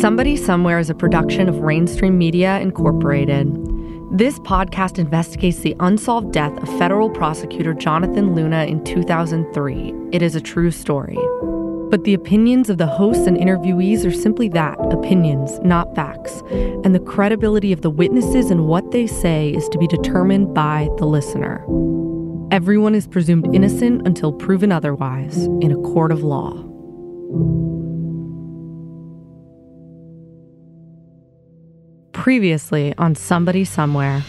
Somebody Somewhere is a production of Rainstream Media Incorporated. This podcast investigates the unsolved death of federal prosecutor Jonathan Luna in 2003. It is a true story. But the opinions of the hosts and interviewees are simply that opinions, not facts. And the credibility of the witnesses and what they say is to be determined by the listener. Everyone is presumed innocent until proven otherwise in a court of law. Previously on Somebody Somewhere.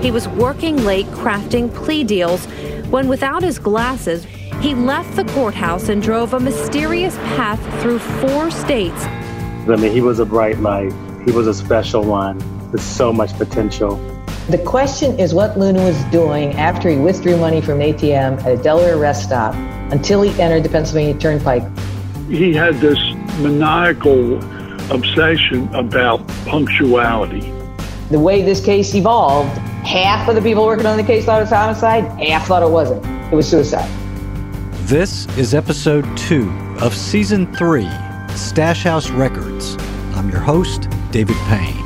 He was working late crafting plea deals when, without his glasses, he left the courthouse and drove a mysterious path through four states. I mean, he was a bright light. He was a special one with so much potential. The question is what Luna was doing after he withdrew money from ATM at a Delaware rest stop until he entered the Pennsylvania Turnpike. He had this maniacal obsession about punctuality. The way this case evolved, half of the people working on the case thought it was homicide, half thought it wasn't. It was suicide. This is episode two of season three, Stash House Records. I'm your host, David Payne.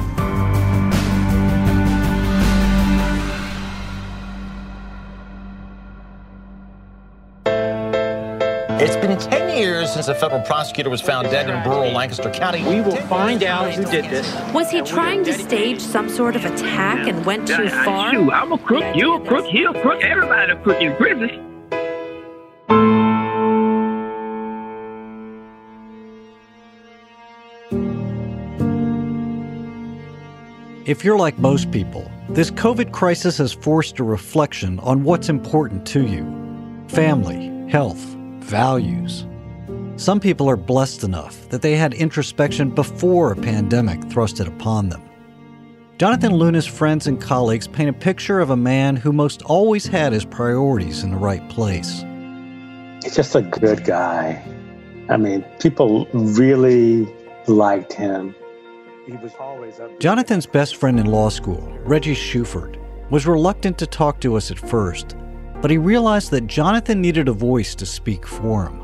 Since a federal prosecutor was found dead in rural Lancaster County. We will find out who did this. Was he trying to stage some sort of attack and went too far? Shoot, I'm a crook, you a crook, he a crook, everybody a crook in prison. If you're like most people, this COVID crisis has forced a reflection on what's important to you family, health, values. Some people are blessed enough that they had introspection before a pandemic thrust it upon them. Jonathan Luna's friends and colleagues paint a picture of a man who most always had his priorities in the right place. He's just a good guy. I mean, people really liked him. He was always up. Jonathan's best friend in law school, Reggie Shuford, was reluctant to talk to us at first, but he realized that Jonathan needed a voice to speak for him.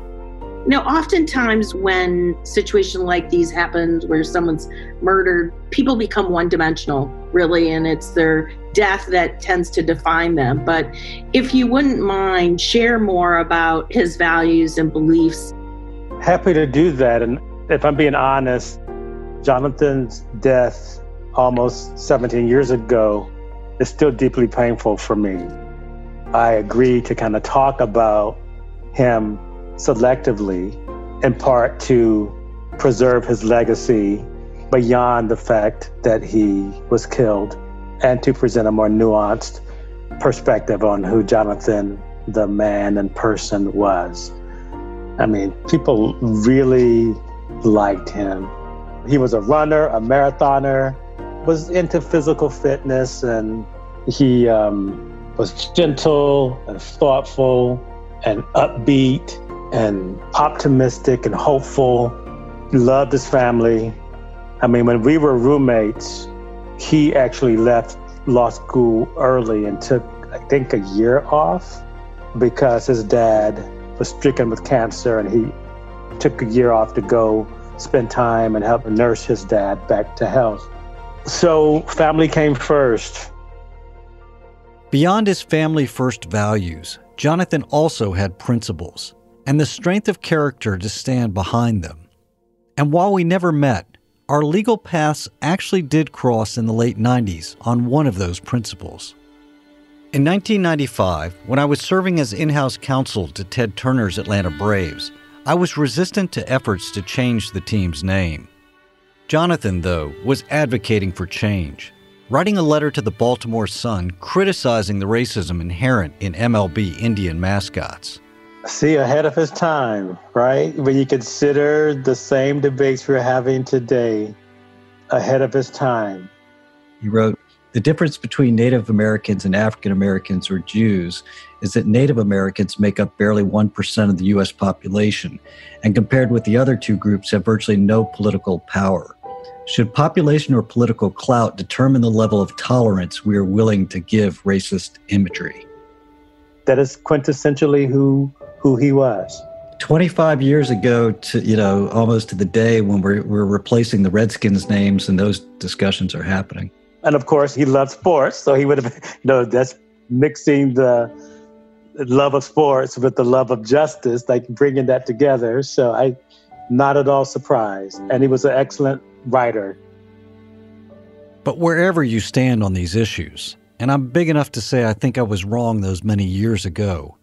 Know, oftentimes when situations like these happen where someone's murdered, people become one dimensional, really, and it's their death that tends to define them. But if you wouldn't mind, share more about his values and beliefs. Happy to do that. And if I'm being honest, Jonathan's death almost 17 years ago is still deeply painful for me. I agreed to kind of talk about him selectively, in part to preserve his legacy beyond the fact that he was killed, and to present a more nuanced perspective on who Jonathan, the man and person, was. I mean, people really liked him. He was a runner, a marathoner, was into physical fitness, and he um, was gentle and thoughtful and upbeat and optimistic and hopeful. Loved his family. I mean, when we were roommates, he actually left law school early and took, I think, a year off because his dad was stricken with cancer and he took a year off to go spend time and help nurse his dad back to health. So, family came first. Beyond his family first values, Jonathan also had principles and the strength of character to stand behind them. And while we never met, our legal paths actually did cross in the late 90s on one of those principles. In 1995, when I was serving as in house counsel to Ted Turner's Atlanta Braves, I was resistant to efforts to change the team's name. Jonathan, though, was advocating for change, writing a letter to the Baltimore Sun criticizing the racism inherent in MLB Indian mascots. See, ahead of his time, right? When you consider the same debates we're having today, ahead of his time. He wrote, The difference between Native Americans and African Americans or Jews is that Native Americans make up barely 1% of the U.S. population, and compared with the other two groups, have virtually no political power. Should population or political clout determine the level of tolerance we are willing to give racist imagery? That is quintessentially who who he was. 25 years ago to you know almost to the day when we're, we're replacing the redskins names and those discussions are happening. And of course he loved sports so he would have you know that's mixing the love of sports with the love of justice like bringing that together. So i not at all surprised. And he was an excellent writer. But wherever you stand on these issues and i'm big enough to say i think i was wrong those many years ago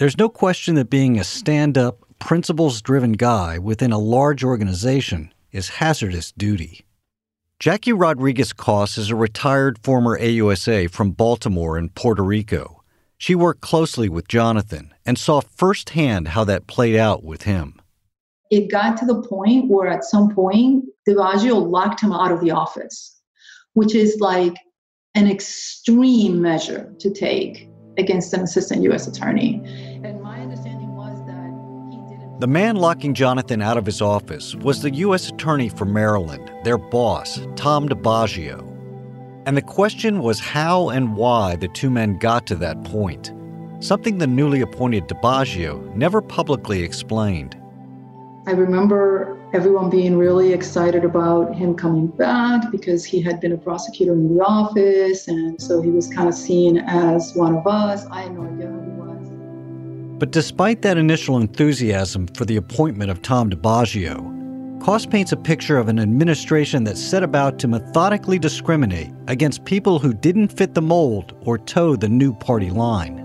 there's no question that being a stand up, principles driven guy within a large organization is hazardous duty. Jackie Rodriguez Coss is a retired former AUSA from Baltimore and Puerto Rico. She worked closely with Jonathan and saw firsthand how that played out with him. It got to the point where at some point, DiBiagio locked him out of the office, which is like an extreme measure to take against an assistant U.S. attorney. The man locking Jonathan out of his office was the U.S. Attorney for Maryland, their boss, Tom DiBiagio. And the question was how and why the two men got to that point, something the newly appointed DiBiagio never publicly explained. I remember everyone being really excited about him coming back because he had been a prosecutor in the office. And so he was kind of seen as one of us. I had no idea. But despite that initial enthusiasm for the appointment of Tom DiBiagio, Coss paints a picture of an administration that set about to methodically discriminate against people who didn't fit the mold or toe the new party line.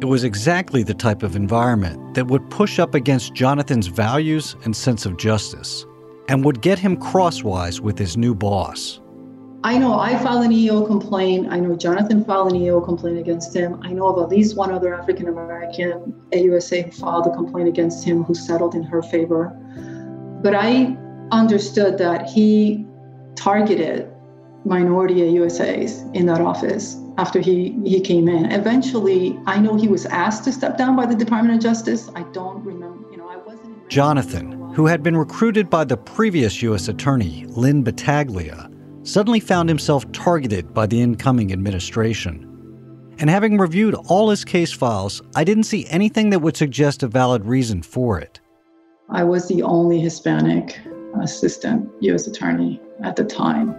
It was exactly the type of environment that would push up against Jonathan's values and sense of justice, and would get him crosswise with his new boss. I know I filed an EEO complaint. I know Jonathan filed an EEO complaint against him. I know of at least one other African American AUSA who filed a complaint against him who settled in her favor. But I understood that he targeted minority AUSAs in that office after he, he came in. Eventually, I know he was asked to step down by the Department of Justice. I don't remember, you know, I wasn't. Jonathan, who had been recruited by the previous U.S. Attorney, Lynn Battaglia, suddenly found himself targeted by the incoming administration. And having reviewed all his case files, I didn't see anything that would suggest a valid reason for it. I was the only Hispanic assistant U.S. attorney at the time.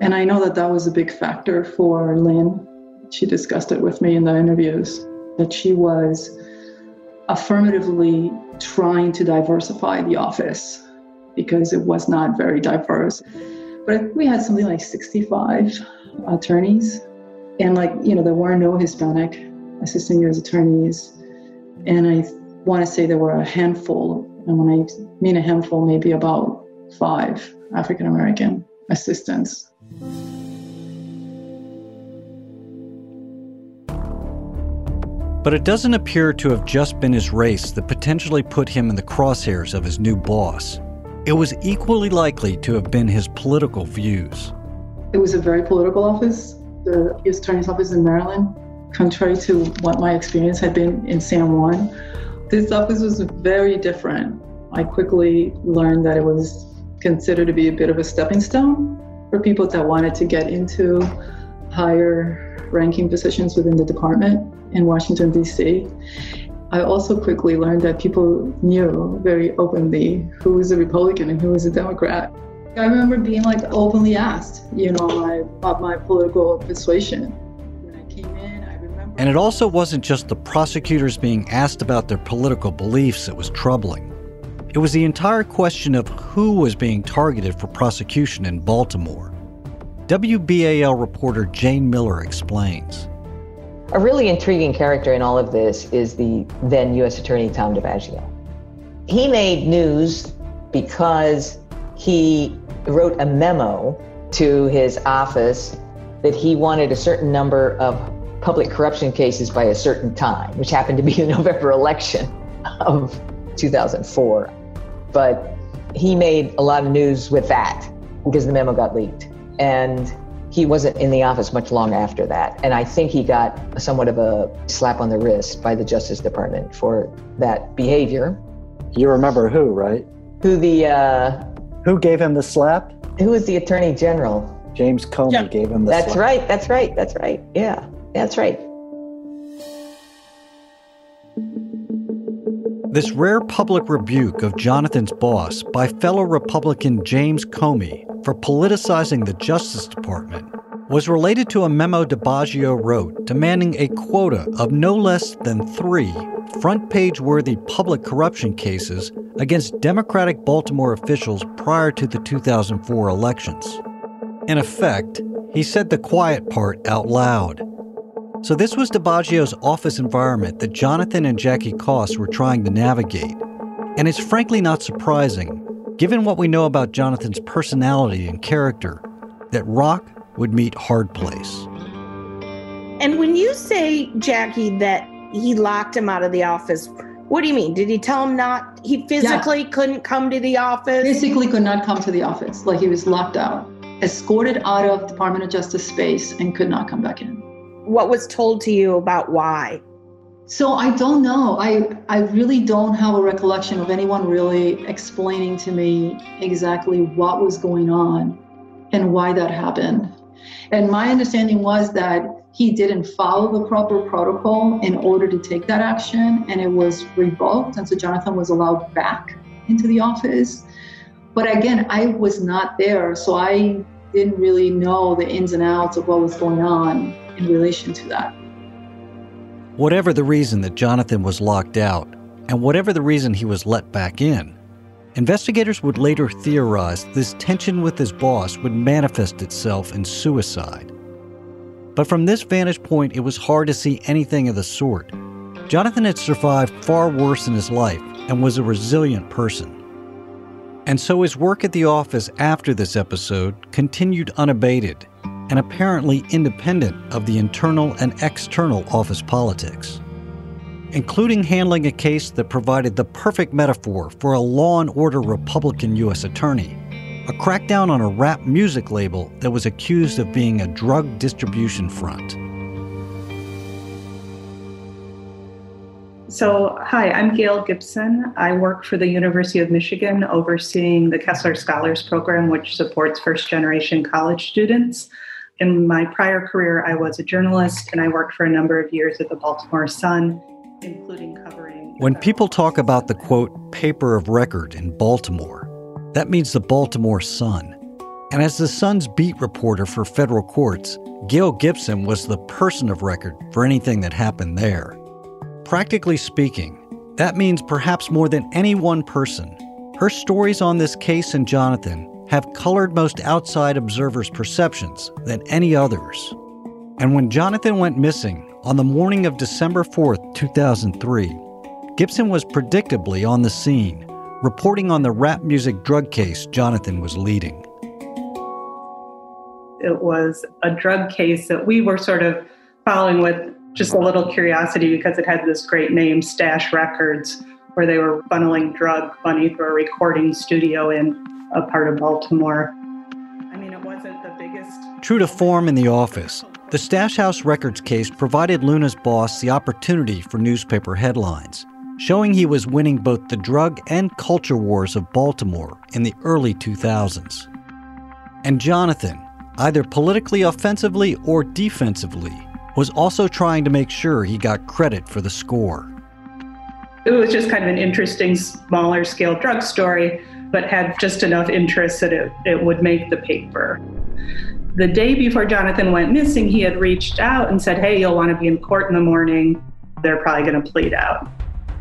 And I know that that was a big factor for Lynn. She discussed it with me in the interviews that she was affirmatively trying to diversify the office because it was not very diverse. But we had something like 65 attorneys, and like, you know, there were no Hispanic assistant U.S. attorneys. And I want to say there were a handful, and when I mean a handful, maybe about five African American assistants but it doesn't appear to have just been his race that potentially put him in the crosshairs of his new boss. It was equally likely to have been his political views. It was a very political office, the U.S. Attorney's Office in Maryland. Contrary to what my experience had been in San Juan, this office was very different. I quickly learned that it was considered to be a bit of a stepping stone for people that wanted to get into higher ranking positions within the department in Washington, D.C. I also quickly learned that people knew very openly who was a Republican and who was a Democrat. I remember being like openly asked, you know, about my political persuasion. When I came in, I remember. And it also wasn't just the prosecutors being asked about their political beliefs that was troubling. It was the entire question of who was being targeted for prosecution in Baltimore. WBAL reporter Jane Miller explains. A really intriguing character in all of this is the then U.S. Attorney Tom DiBiagio. He made news because he wrote a memo to his office that he wanted a certain number of public corruption cases by a certain time, which happened to be the November election of 2004. But he made a lot of news with that because the memo got leaked. And he wasn't in the office much long after that. And I think he got somewhat of a slap on the wrist by the Justice Department for that behavior. You remember who, right? Who the. Uh, who gave him the slap? Who was the Attorney General? James Comey yeah. gave him the That's slap. right, that's right, that's right. Yeah, that's right. This rare public rebuke of Jonathan's boss by fellow Republican James Comey for politicizing the Justice Department was related to a memo DiBiagio wrote demanding a quota of no less than three front page worthy public corruption cases against Democratic Baltimore officials prior to the 2004 elections. In effect, he said the quiet part out loud. So, this was DiBiagio's office environment that Jonathan and Jackie Coss were trying to navigate. And it's frankly not surprising, given what we know about Jonathan's personality and character, that Rock would meet hard place. And when you say, Jackie, that he locked him out of the office, what do you mean? Did he tell him not? He physically yeah. couldn't come to the office? Physically could not come to the office. Like he was locked out, escorted out of Department of Justice space, and could not come back in. What was told to you about why? So I don't know. I I really don't have a recollection of anyone really explaining to me exactly what was going on and why that happened. And my understanding was that he didn't follow the proper protocol in order to take that action, and it was revoked. And so Jonathan was allowed back into the office. But again, I was not there, so I didn't really know the ins and outs of what was going on in relation to that. Whatever the reason that Jonathan was locked out, and whatever the reason he was let back in, investigators would later theorize this tension with his boss would manifest itself in suicide. But from this vantage point, it was hard to see anything of the sort. Jonathan had survived far worse in his life and was a resilient person. And so his work at the office after this episode continued unabated and apparently independent of the internal and external office politics, including handling a case that provided the perfect metaphor for a law and order Republican U.S. attorney a crackdown on a rap music label that was accused of being a drug distribution front. So, hi, I'm Gail Gibson. I work for the University of Michigan overseeing the Kessler Scholars Program, which supports first generation college students. In my prior career, I was a journalist and I worked for a number of years at the Baltimore Sun, including covering. When people talk about the quote, paper of record in Baltimore, that means the Baltimore Sun. And as the Sun's beat reporter for federal courts, Gail Gibson was the person of record for anything that happened there. Practically speaking, that means perhaps more than any one person, her stories on this case and Jonathan have colored most outside observers' perceptions than any others. And when Jonathan went missing on the morning of December 4th, 2003, Gibson was predictably on the scene reporting on the rap music drug case Jonathan was leading. It was a drug case that we were sort of following with just a little curiosity because it had this great name, Stash Records, where they were funneling drug money through a recording studio in a part of Baltimore. I mean, it wasn't the biggest. True to form in the office, the Stash House Records case provided Luna's boss the opportunity for newspaper headlines showing he was winning both the drug and culture wars of Baltimore in the early 2000s. And Jonathan, either politically offensively or defensively, was also trying to make sure he got credit for the score. It was just kind of an interesting, smaller scale drug story, but had just enough interest that it, it would make the paper. The day before Jonathan went missing, he had reached out and said, Hey, you'll want to be in court in the morning. They're probably going to plead out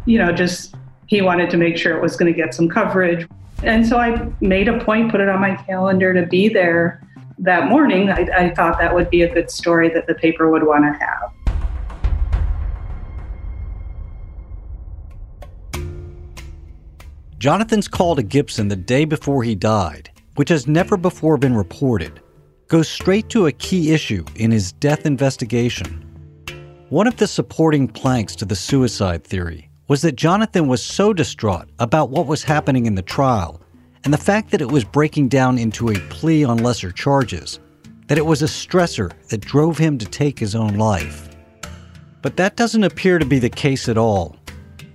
you know, just he wanted to make sure it was going to get some coverage. And so I made a point, put it on my calendar to be there that morning. I, I thought that would be a good story that the paper would want to have. Jonathan's call to Gibson the day before he died, which has never before been reported, goes straight to a key issue in his death investigation. One of the supporting planks to the suicide theory was that Jonathan was so distraught about what was happening in the trial and the fact that it was breaking down into a plea on lesser charges, that it was a stressor that drove him to take his own life. But that doesn't appear to be the case at all.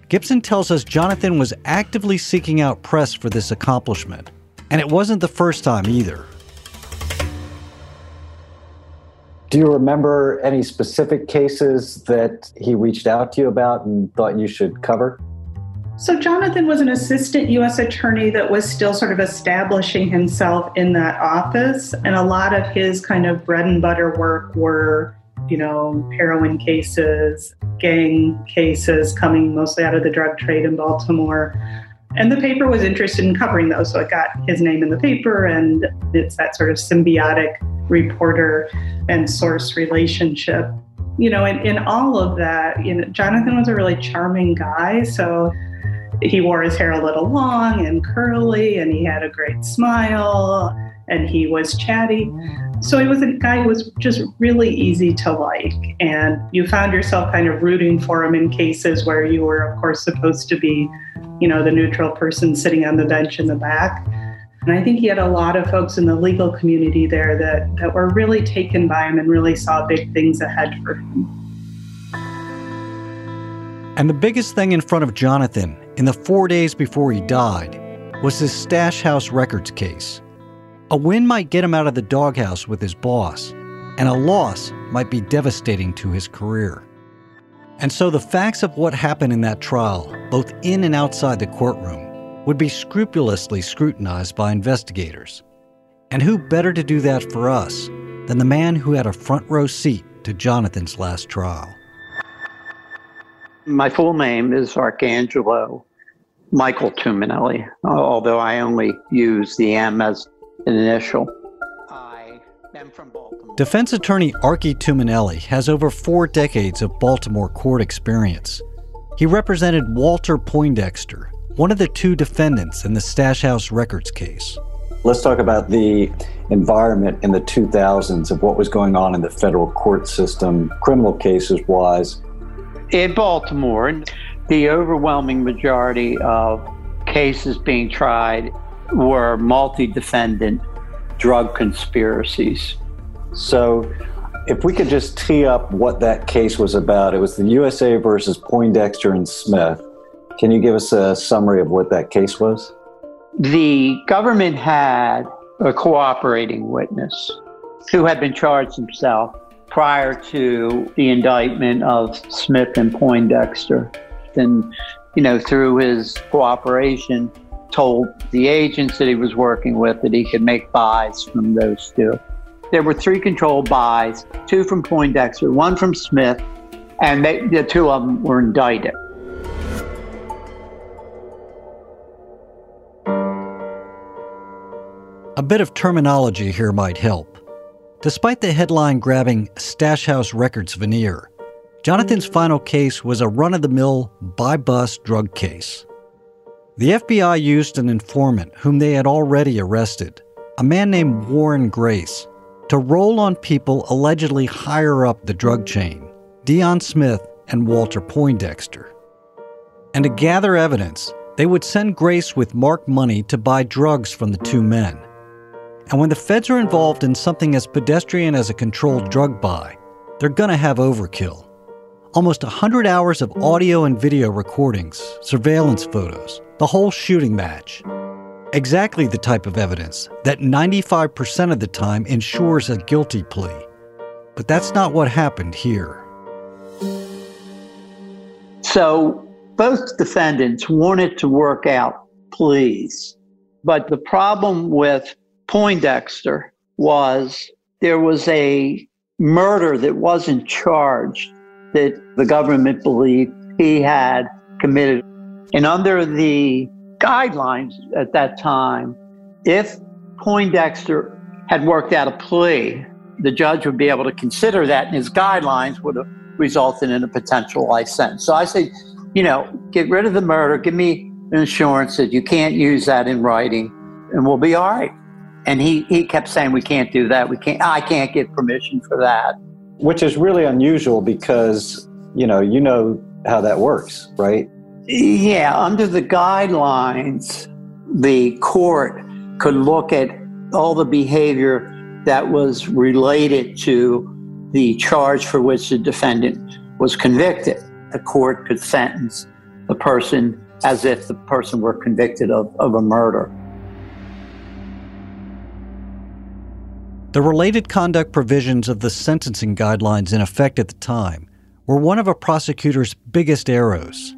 Gibson tells us Jonathan was actively seeking out press for this accomplishment, and it wasn't the first time either. Do you remember any specific cases that he reached out to you about and thought you should cover? So, Jonathan was an assistant U.S. attorney that was still sort of establishing himself in that office. And a lot of his kind of bread and butter work were, you know, heroin cases, gang cases coming mostly out of the drug trade in Baltimore. And the paper was interested in covering those. So it got his name in the paper, and it's that sort of symbiotic reporter and source relationship. You know, in, in all of that, you know, Jonathan was a really charming guy. So he wore his hair a little long and curly, and he had a great smile, and he was chatty. So he was a guy who was just really easy to like. And you found yourself kind of rooting for him in cases where you were, of course, supposed to be, you know, the neutral person sitting on the bench in the back. And I think he had a lot of folks in the legal community there that, that were really taken by him and really saw big things ahead for him. And the biggest thing in front of Jonathan in the four days before he died was his Stash House Records case. A win might get him out of the doghouse with his boss, and a loss might be devastating to his career. And so the facts of what happened in that trial, both in and outside the courtroom, would be scrupulously scrutinized by investigators. And who better to do that for us than the man who had a front row seat to Jonathan's last trial? My full name is Arcangelo Michael Tuminelli, although I only use the M as initial. I am from Baltimore. Defense attorney Archie Tuminelli has over four decades of Baltimore court experience. He represented Walter Poindexter, one of the two defendants in the Stash House Records case. Let's talk about the environment in the 2000s of what was going on in the federal court system, criminal cases wise, in Baltimore, the overwhelming majority of cases being tried were multi defendant drug conspiracies. So, if we could just tee up what that case was about, it was the USA versus Poindexter and Smith. Can you give us a summary of what that case was? The government had a cooperating witness who had been charged himself prior to the indictment of Smith and Poindexter. And, you know, through his cooperation, told the agents that he was working with that he could make buys from those two. There were three controlled buys, two from Poindexter, one from Smith, and they, the two of them were indicted. A bit of terminology here might help. Despite the headline grabbing Stash House Records veneer, Jonathan's final case was a run of the mill buy bust drug case. The FBI used an informant whom they had already arrested, a man named Warren Grace, to roll on people allegedly higher up the drug chain, Deon Smith and Walter Poindexter. And to gather evidence, they would send Grace with marked money to buy drugs from the two men. And when the feds are involved in something as pedestrian as a controlled drug buy, they're going to have overkill. Almost 100 hours of audio and video recordings, surveillance photos, the whole shooting match. Exactly the type of evidence that 95% of the time ensures a guilty plea. But that's not what happened here. So both defendants wanted to work out pleas. But the problem with Poindexter was there was a murder that wasn't charged that the government believed he had committed. And under the guidelines at that time, if Poindexter had worked out a plea, the judge would be able to consider that, and his guidelines would have resulted in a potential life sentence. So I say, you know, get rid of the murder, give me an assurance that you can't use that in writing, and we'll be all right. And he, he kept saying, we can't do that. We can't, I can't get permission for that. Which is really unusual because, you know, you know how that works, right? Yeah, under the guidelines, the court could look at all the behavior that was related to the charge for which the defendant was convicted. The court could sentence the person as if the person were convicted of, of a murder. The related conduct provisions of the sentencing guidelines in effect at the time were one of a prosecutor's biggest arrows.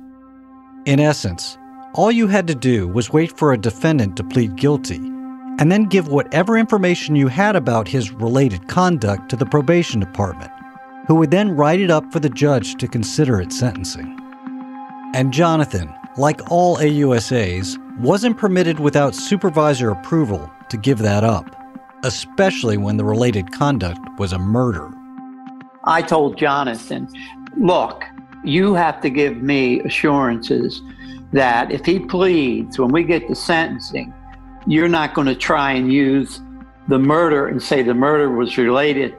In essence, all you had to do was wait for a defendant to plead guilty and then give whatever information you had about his related conduct to the probation department, who would then write it up for the judge to consider at sentencing. And Jonathan, like all AUSAs, wasn't permitted without supervisor approval to give that up, especially when the related conduct was a murder. I told Jonathan, look, you have to give me assurances that if he pleads, when we get to sentencing, you're not going to try and use the murder and say the murder was related.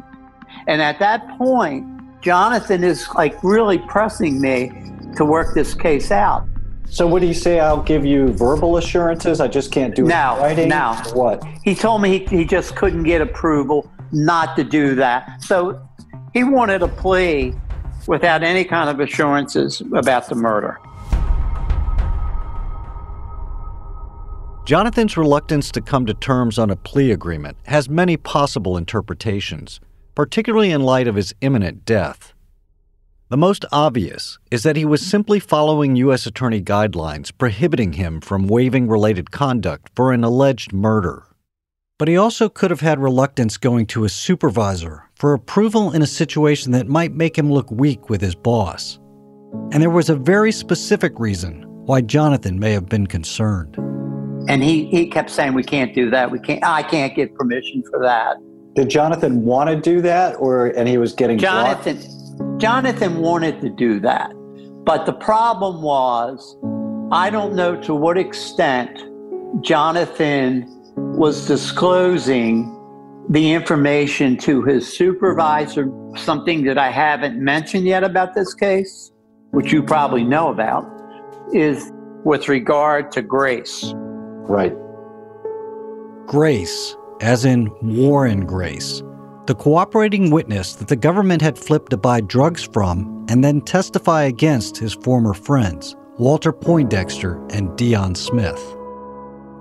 And at that point, Jonathan is like really pressing me to work this case out. So what do you say? I'll give you verbal assurances. I just can't do it now. in writing. Now, what? He told me he, he just couldn't get approval not to do that. So he wanted a plea without any kind of assurances about the murder. Jonathan's reluctance to come to terms on a plea agreement has many possible interpretations, particularly in light of his imminent death. The most obvious is that he was simply following U.S. Attorney guidelines prohibiting him from waiving related conduct for an alleged murder. But he also could have had reluctance going to a supervisor for approval in a situation that might make him look weak with his boss. And there was a very specific reason why Jonathan may have been concerned. And he, he kept saying, We can't do that. We can't I can't get permission for that. Did Jonathan want to do that or and he was getting Jonathan blocked? Jonathan wanted to do that. But the problem was I don't know to what extent Jonathan was disclosing the information to his supervisor, something that I haven't mentioned yet about this case, which you probably know about, is with regard to Grace. Right. Grace, as in Warren Grace, the cooperating witness that the government had flipped to buy drugs from and then testify against his former friends, Walter Poindexter and Deon Smith.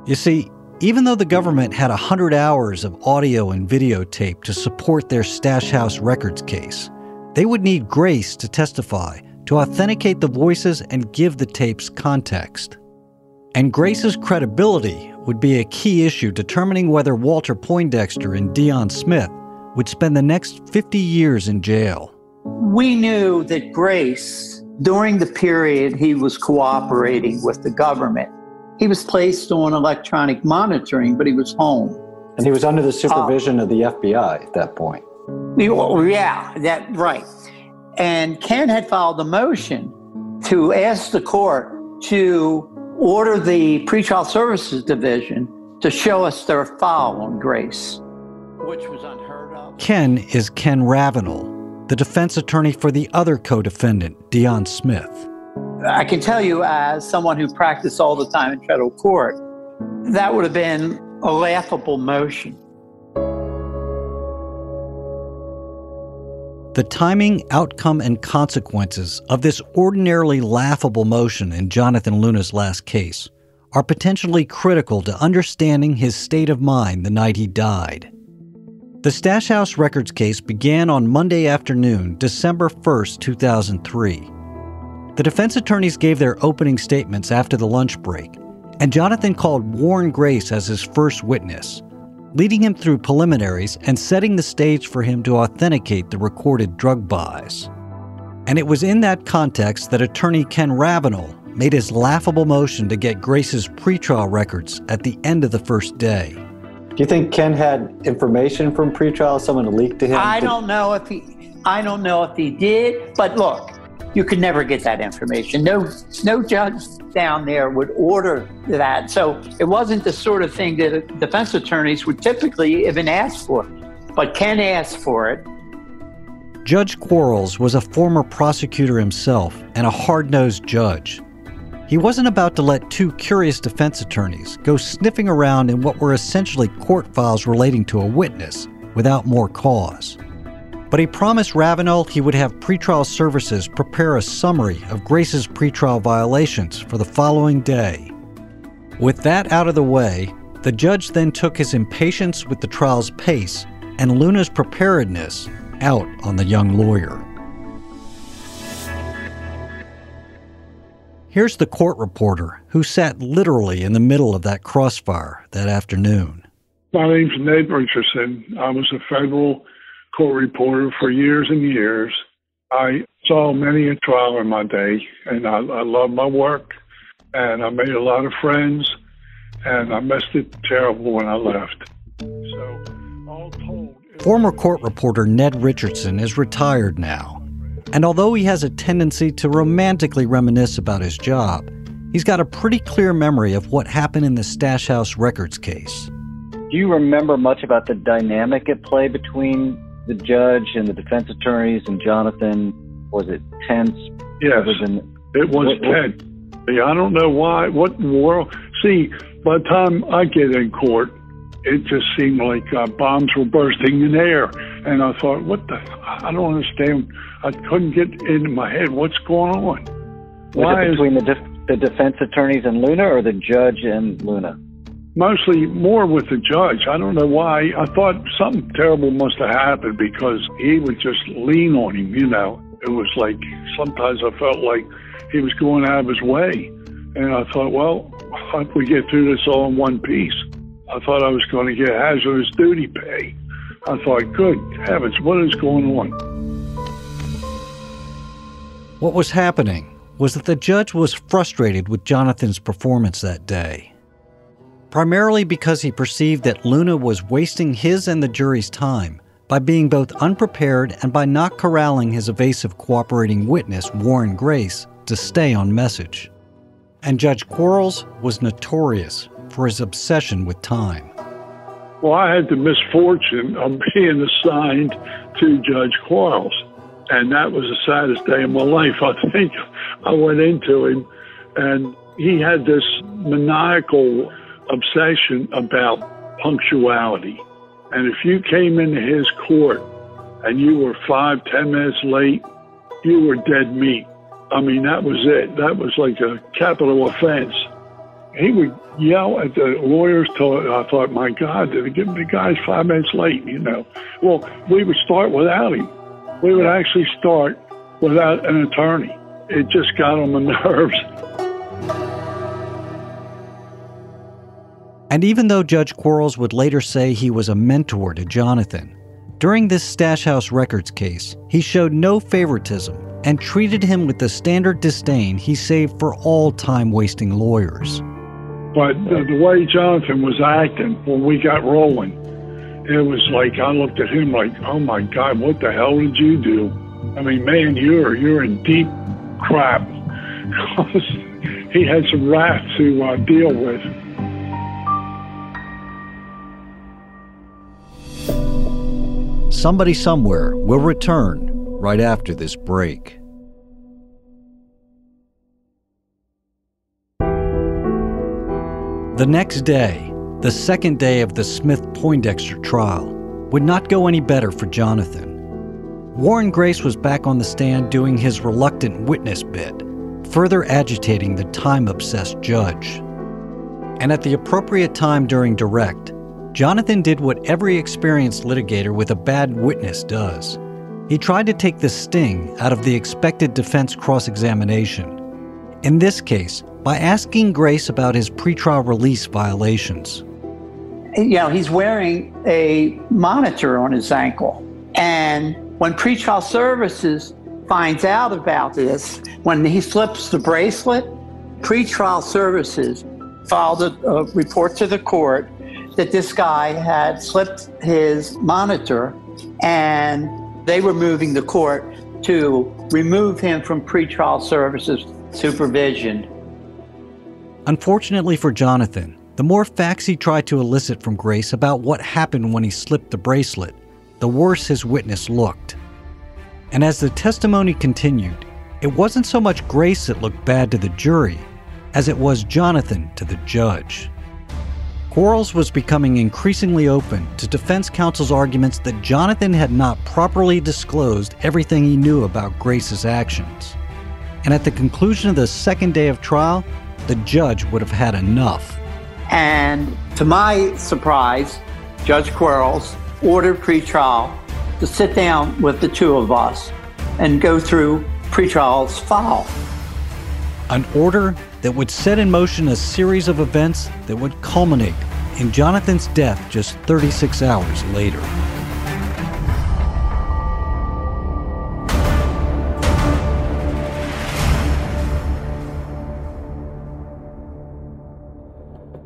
You see, even though the government had 100 hours of audio and videotape to support their Stash House Records case, they would need Grace to testify to authenticate the voices and give the tapes context. And Grace's credibility would be a key issue determining whether Walter Poindexter and Deon Smith would spend the next 50 years in jail. We knew that Grace, during the period he was cooperating with the government, he was placed on electronic monitoring, but he was home. And he was under the supervision uh, of the FBI at that point. Yeah, that right. And Ken had filed a motion to ask the court to order the pretrial services division to show us their file on Grace, which was unheard of. Ken is Ken Ravenell, the defense attorney for the other co defendant, Deon Smith. I can tell you, as someone who practiced all the time in federal court, that would have been a laughable motion. The timing, outcome, and consequences of this ordinarily laughable motion in Jonathan Luna's last case are potentially critical to understanding his state of mind the night he died. The Stash House Records case began on Monday afternoon, December 1st, 2003. The defense attorneys gave their opening statements after the lunch break, and Jonathan called Warren Grace as his first witness, leading him through preliminaries and setting the stage for him to authenticate the recorded drug buys. And it was in that context that attorney Ken Ravenell made his laughable motion to get Grace's pretrial records at the end of the first day. Do you think Ken had information from pretrial? Someone leaked to him? I don't know if he. I don't know if he did, but look, you could never get that information. No, no judge down there would order that. So it wasn't the sort of thing that defense attorneys would typically even ask for. But Ken asked for it. Judge Quarles was a former prosecutor himself and a hard nosed judge. He wasn't about to let two curious defense attorneys go sniffing around in what were essentially court files relating to a witness without more cause. But he promised Ravenell he would have pretrial services prepare a summary of Grace's pretrial violations for the following day. With that out of the way, the judge then took his impatience with the trial's pace and Luna's preparedness out on the young lawyer. Here's the court reporter who sat literally in the middle of that crossfire that afternoon. My name's Ned Richardson. I was a federal court reporter for years and years. I saw many a trial in my day, and I, I love my work, and I made a lot of friends, and I missed it terrible when I left. So, all told. Former court reporter Ned Richardson is retired now. And although he has a tendency to romantically reminisce about his job, he's got a pretty clear memory of what happened in the Stash House Records case. Do you remember much about the dynamic at play between the judge and the defense attorneys and Jonathan? Was it tense? Yes, than, it was what, tense. I don't know why. What in the world? See, by the time I get in court, it just seemed like uh, bombs were bursting in air. And I thought, what the? I don't understand. I couldn't get into my head what's going on. Was Why it between is, the, def- the defense attorneys and Luna or the judge and Luna? Mostly more with the judge. I don't know why. I thought something terrible must have happened because he would just lean on him, you know. It was like sometimes I felt like he was going out of his way. And I thought, well, if we get through this all in one piece. I thought I was going to get hazardous duty pay. I thought, good heavens, what is going on? What was happening was that the judge was frustrated with Jonathan's performance that day. Primarily because he perceived that Luna was wasting his and the jury's time by being both unprepared and by not corralling his evasive cooperating witness, Warren Grace, to stay on message. And Judge Quarles was notorious for his obsession with time. Well, I had the misfortune of being assigned to Judge Quarles, and that was the saddest day of my life. I think I went into him, and he had this maniacal obsession about punctuality. And if you came into his court and you were five, ten minutes late, you were dead meat. I mean, that was it. That was like a capital offense he would yell at the lawyers till I thought, my God, did he give the guys five minutes late, you know. Well, we would start without him. We would actually start without an attorney. It just got on my nerves. And even though Judge Quarles would later say he was a mentor to Jonathan, during this Stash House Records case, he showed no favoritism and treated him with the standard disdain he saved for all time wasting lawyers. But the, the way Jonathan was acting when we got rolling, it was like I looked at him like, "Oh my God, what the hell did you do?" I mean, man, you're you're in deep crap. he had some rats to uh, deal with. Somebody somewhere will return right after this break. The next day, the second day of the Smith Poindexter trial, would not go any better for Jonathan. Warren Grace was back on the stand doing his reluctant witness bit, further agitating the time obsessed judge. And at the appropriate time during direct, Jonathan did what every experienced litigator with a bad witness does. He tried to take the sting out of the expected defense cross examination. In this case, by asking Grace about his pretrial release violations. You know, he's wearing a monitor on his ankle. And when pretrial services finds out about this, when he slips the bracelet, pretrial services filed a, a report to the court that this guy had slipped his monitor and they were moving the court to remove him from pretrial services supervision Unfortunately for Jonathan, the more facts he tried to elicit from Grace about what happened when he slipped the bracelet, the worse his witness looked. And as the testimony continued, it wasn't so much Grace that looked bad to the jury as it was Jonathan to the judge. Quarles was becoming increasingly open to defense counsel's arguments that Jonathan had not properly disclosed everything he knew about Grace's actions. And at the conclusion of the second day of trial, the judge would have had enough. And to my surprise, Judge Quarles ordered pretrial to sit down with the two of us and go through pretrial's file. An order that would set in motion a series of events that would culminate in Jonathan's death just 36 hours later.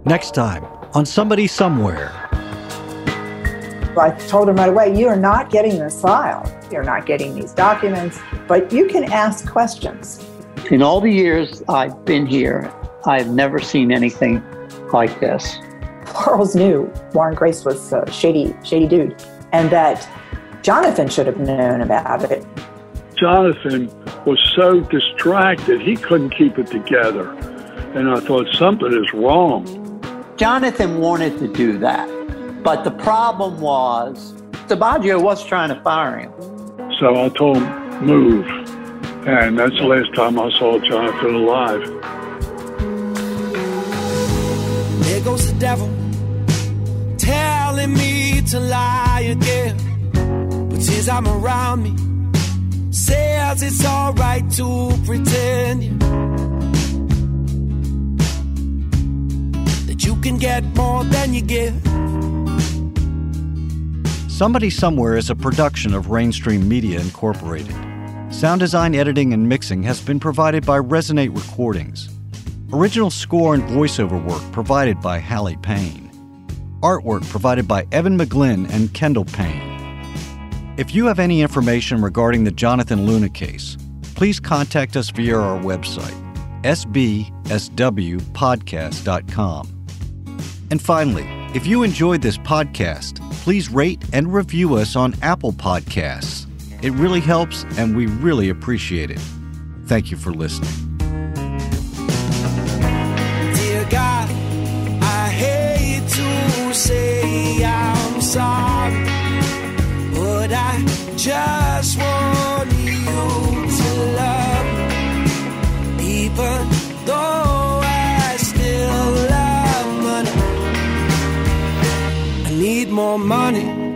Next time on Somebody Somewhere. I told him right away, you are not getting this file. You're not getting these documents, but you can ask questions. In all the years I've been here, I've never seen anything like this. Quarles knew Warren Grace was a shady, shady dude, and that Jonathan should have known about it. Jonathan was so distracted, he couldn't keep it together. And I thought, something is wrong. Jonathan wanted to do that. But the problem was, DiBiagio was trying to fire him. So I told him, move. And that's the last time I saw Jonathan alive. There goes the devil telling me to lie again. But since I'm around me, says it's alright to pretend that you can get more than you give. Somebody Somewhere is a production of Rainstream Media Incorporated. Sound design, editing, and mixing has been provided by Resonate Recordings. Original score and voiceover work provided by Hallie Payne. Artwork provided by Evan McGlynn and Kendall Payne. If you have any information regarding the Jonathan Luna case, please contact us via our website, sbswpodcast.com. And finally, if you enjoyed this podcast, please rate and review us on Apple Podcasts. It really helps, and we really appreciate it. Thank you for listening. I'm but I just want you to love me, even though I still love money. I need more money